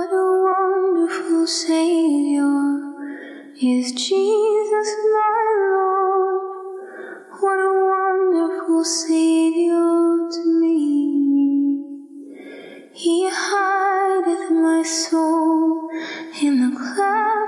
What a wonderful Savior is Jesus my Lord. What a wonderful Savior to me. He hideth my soul in the cleft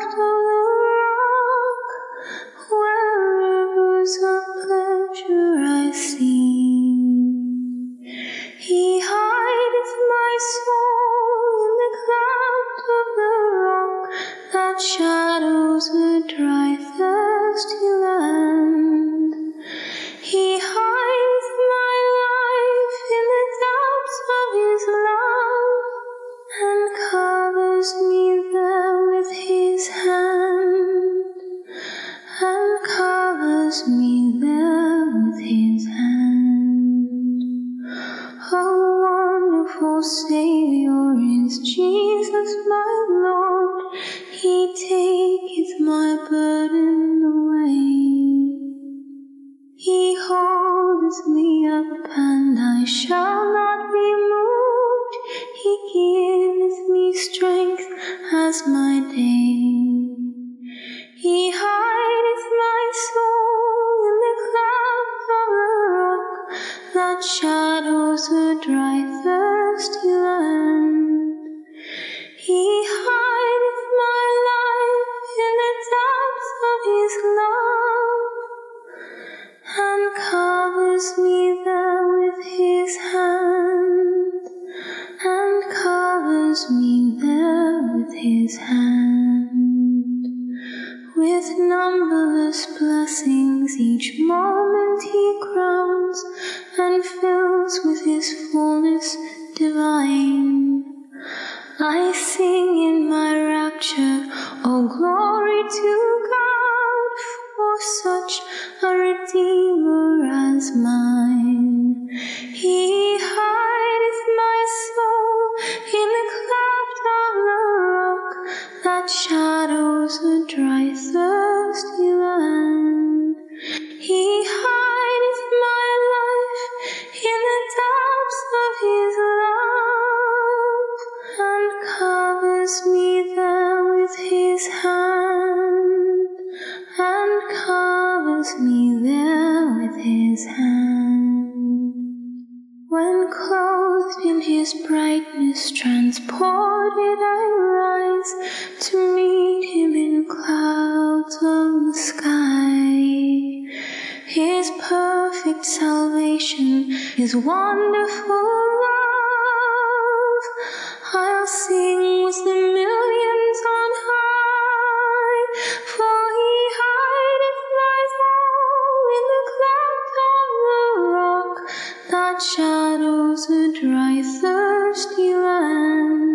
Savior is Jesus my Lord. He taketh my burden away. He holdeth me up and I shall not be moved. He giveth me there with his hand and covers me there with his hand. With numberless blessings each moment he crowns and fills with his fullness divine. I sing in my rapture, oh glory to God that shadows a dry, thirsty land. He hideth my life in the depths of his love and covers me there with his hand and covers me there with his hand. When clothed in his brightness, transported I rise to meet him in clouds of the sky. His perfect salvation is wonderful shadows, a dry, thirsty land.